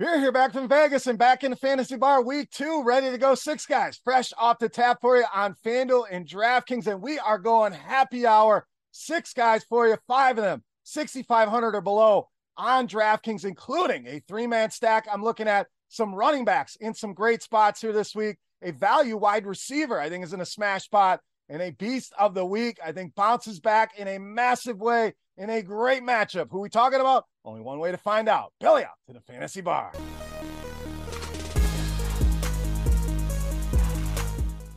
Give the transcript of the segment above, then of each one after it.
We're here back from Vegas and back in the fantasy bar week two, ready to go. Six guys fresh off the tap for you on FanDuel and DraftKings. And we are going happy hour. Six guys for you, five of them 6,500 or below on DraftKings, including a three man stack. I'm looking at some running backs in some great spots here this week. A value wide receiver, I think, is in a smash spot. And a beast of the week, I think, bounces back in a massive way in a great matchup. Who we talking about? Only one way to find out. Belly up to the fantasy bar.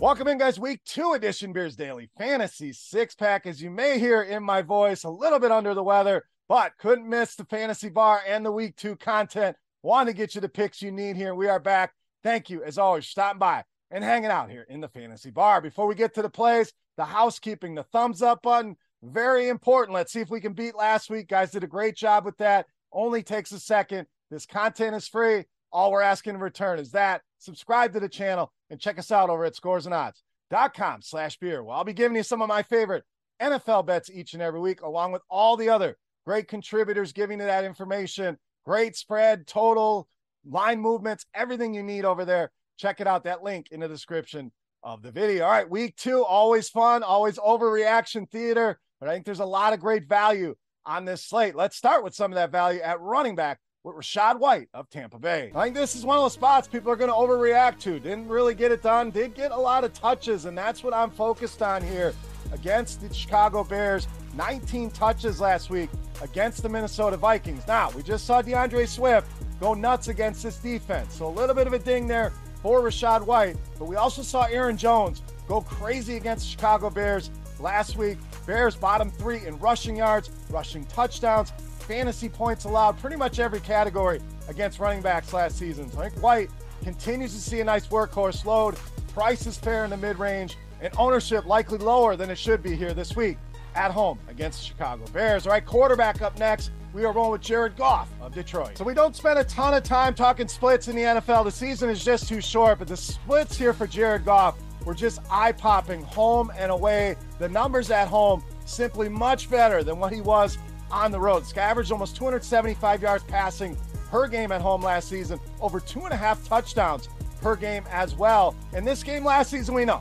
Welcome in, guys. Week two edition Beers Daily Fantasy Six Pack. As you may hear in my voice, a little bit under the weather, but couldn't miss the fantasy bar and the week two content. Want to get you the picks you need here. We are back. Thank you, as always, stopping by and hanging out here in the fantasy bar. Before we get to the plays, the housekeeping, the thumbs up button, very important. Let's see if we can beat last week. Guys did a great job with that. Only takes a second. This content is free. All we're asking in return is that subscribe to the channel and check us out over at scoresandodds.com slash beer. Well, I'll be giving you some of my favorite NFL bets each and every week, along with all the other great contributors giving you that information. Great spread, total, line movements, everything you need over there. Check it out. That link in the description of the video. All right, week two, always fun, always overreaction theater but I think there's a lot of great value on this slate. Let's start with some of that value at running back with Rachaad White of Tampa Bay. I think this is one of the spots people are going to overreact to. Didn't really get it done, did get a lot of touches, and that's what I'm focused on here against the Chicago Bears. 19 touches last week against the Minnesota Vikings. Now, we just saw D'Andre Swift go nuts against this defense. So a little bit of a ding there for Rachaad White, but we also saw Aaron Jones go crazy against the Chicago Bears last week. Bears bottom three in rushing yards, rushing touchdowns, fantasy points allowed, pretty much every category against running backs last season. So I think White continues to see a nice workhorse load. Price is fair in the mid range, and ownership likely lower than it should be here this week at home against the Chicago Bears. All right, quarterback up next. We are rolling with Jared Goff of Detroit. So we don't spend a ton of time talking splits in the NFL. The season is just too short, but the splits here for Jared Goff were just eye popping home and away. The numbers at home simply much better than what he was on the road. Guy averaged almost 275 yards passing per game at home last season, over two and a half touchdowns per game as well. And this game last season, we know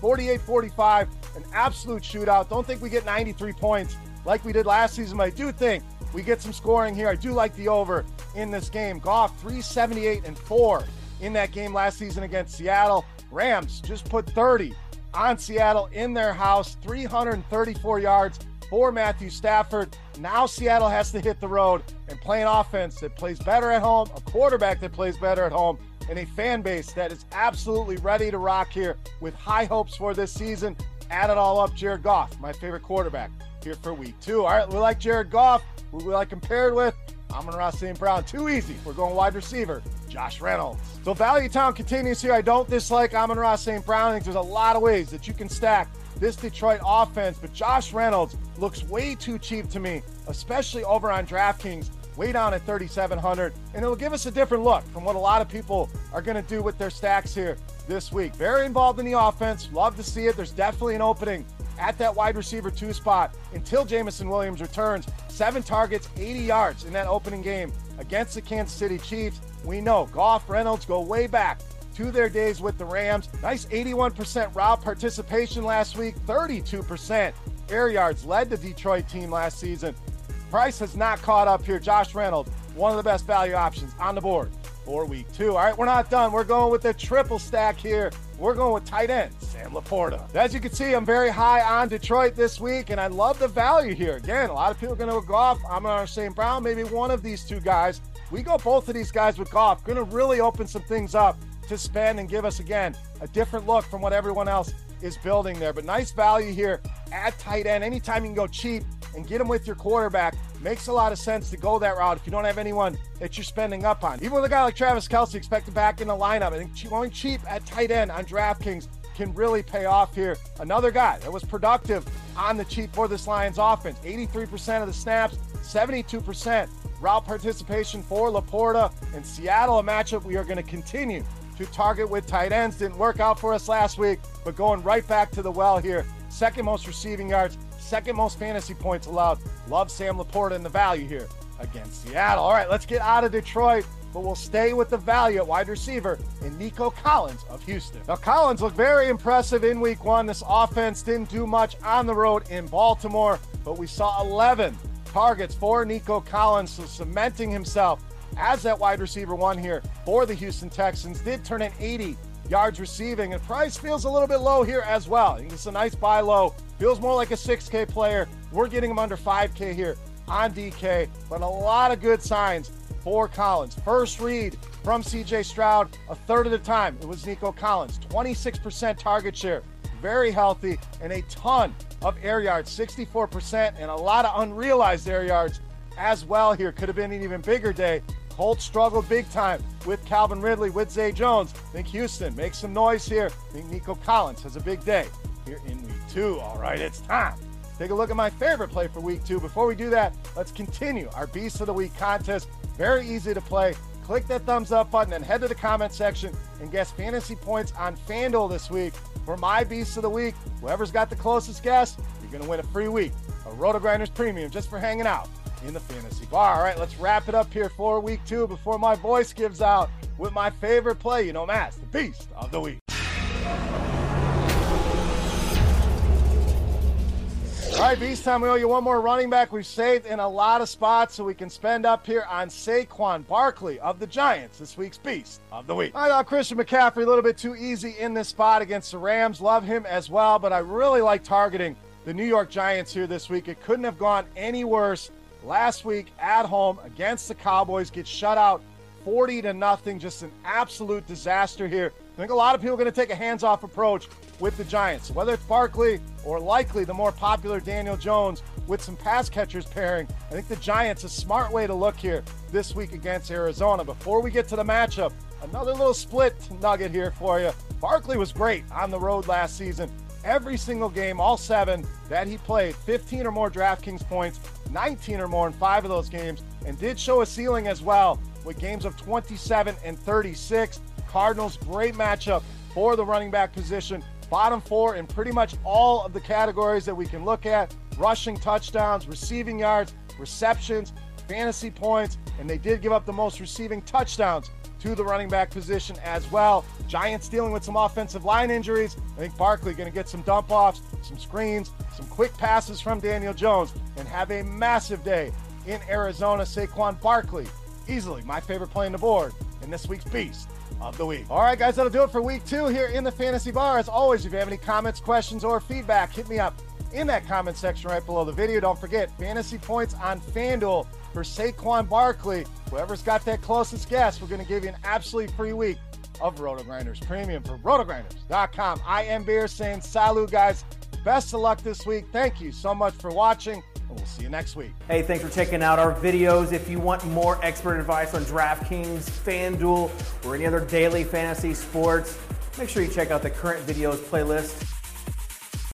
48 45, an absolute shootout. Don't think we get 93 points like we did last season, but I do think we get some scoring here. I do like the over in this game. Goff 378 and 4 in that game last season against Seattle. Rams just put 30 on Seattle in their house, 334 yards for Matthew Stafford. Now Seattle has to hit the road and play an offense that plays better at home, a quarterback that plays better at home, and a fan base that is absolutely ready to rock here with high hopes for this season. Add it all up, Jared Goff, my favorite quarterback here for week two. All right, we like Jared Goff. Who I compared with? Amon-Ra St. Brown. Too easy. We're going wide receiver. Josh Reynolds. So Value Town continues here. I don't dislike Amon-Ra St. Brown. I think there's a lot of ways that you can stack this Detroit offense, but Josh Reynolds looks way too cheap to me, especially over on DraftKings way down at 3,700. And it'll give us a different look from what a lot of people are going to do with their stacks here this week. Very involved in the offense. Love to see it. There's definitely an opening at that wide receiver two spot until Jameson Williams returns. Seven targets, 80 yards in that opening game against the Kansas City Chiefs. We know Goff, Reynolds go way back to their days with the Rams. Nice 81% route participation last week, 32% air yards led the Detroit team last season. Price has not caught up here. Josh Reynolds, one of the best value options on the board for week two. All right, we're not done. We're going with the triple stack here. We're going with tight end Sam LaPorta. As you can see, I'm very high on Detroit this week, and I love the value here. Again, a lot of people are going to go off. Amon St. Brown, maybe one of these two guys. We go both of these guys with Goff. Going to really open some things up to spend and give us again a different look from what everyone else is building there. But nice value here at tight end. Anytime you can go cheap and get them with your quarterback, makes a lot of sense to go that route if you don't have anyone that you're spending up on. Even with a guy like Travis Kelce expected back in the lineup, I think going cheap at tight end on DraftKings can really pay off here. Another guy that was productive on the cheap for this Lions offense. 83% of the snaps, 72% route participation for LaPorta. In Seattle, a matchup we are going to continue to target with tight ends. Didn't work out for us last week, but going right back to the well here. Second most receiving yards, second most fantasy points allowed. Love Sam LaPorta and the value here against Seattle. All right, let's get out of Detroit, but we'll stay with the value at wide receiver in Nico Collins of Houston. Now, Collins looked very impressive in week one. This offense didn't do much on the road in Baltimore, but we saw 11 targets for Nico Collins, so cementing himself as that wide receiver one here for the Houston Texans. Did turn in 80 yards receiving, and price feels a little bit low here as well. It's a nice buy low. Feels more like a 6K player. We're getting him under 5K here on DK, but a lot of good signs for Collins. First read from CJ Stroud, a third of the time it was Nico Collins, 26% target share, very healthy, and a ton of air yards, 64%, and a lot of unrealized air yards as well here. Could have been an even bigger day Colts struggled big time with Calvin Ridley, with Zay Jones. I think Houston makes some noise here. I think Nico Collins has a big day here in week two. All right, it's time. Take a look at my favorite play for week two. Before we do that, let's continue our Beast of the Week contest. Very easy to play. Click that thumbs up button and head to the comment section and guess fantasy points on FanDuel this week for my Beast of the Week. Whoever's got the closest guess, you're going to win a free week of RotoGrinders Premium just for hanging out in the fantasy bar. All right, let's wrap it up here for week two before my voice gives out with my favorite play. You know, Matt, the beast of the week. All right, Beast time. We owe you one more running back. We've saved in a lot of spots so we can spend up here on Saquon Barkley of the Giants, this week's Beast of the Week. I thought Christian McCaffrey a little bit too easy in this spot against the Rams. Love him as well, but I really like targeting the New York Giants here this week. It couldn't have gone any worse last week at home against the Cowboys, get shut out 40 to nothing. Just an absolute disaster here. I think a lot of people are going to take a hands off approach with the Giants, whether it's Barkley or likely the more popular Daniel Jones with some pass catchers pairing. I think the Giants a smart way to look here this week against Arizona. Before we get to the matchup, another little split nugget here for you. Barkley was great on the road last season. Every single game, all seven that he played, 15 or more DraftKings points, 19 or more in five of those games, and did show a ceiling as well with games of 27 and 36. Cardinals, great matchup for the running back position. Bottom four in pretty much all of the categories that we can look at rushing touchdowns, receiving yards, receptions, fantasy points, and they did give up the most receiving touchdowns to the running back position as well. Giants dealing with some offensive line injuries. I think Barkley going to get some dump offs, some screens, some quick passes from Daniel Jones, and have a massive day in Arizona. Saquon Barkley, easily my favorite play on the board in this week's Beast of the Week. All right, guys, that'll do it for week two here in the Fantasy Bar. As always, if you have any comments, questions, or feedback, hit me up in that comment section right below the video. Don't forget, fantasy points on FanDuel for Saquon Barkley. Whoever's got that closest guess, we're going to give you an absolutely free week of RotoGrinders Premium for rotogrinders.com. I am Beer saying salut, guys. Best of luck this week. Thank you so much for watching, and we'll see you next week. Hey, thanks for checking out our videos. If you want more expert advice on DraftKings, FanDuel, or any other daily fantasy sports, make sure you check out the current videos playlist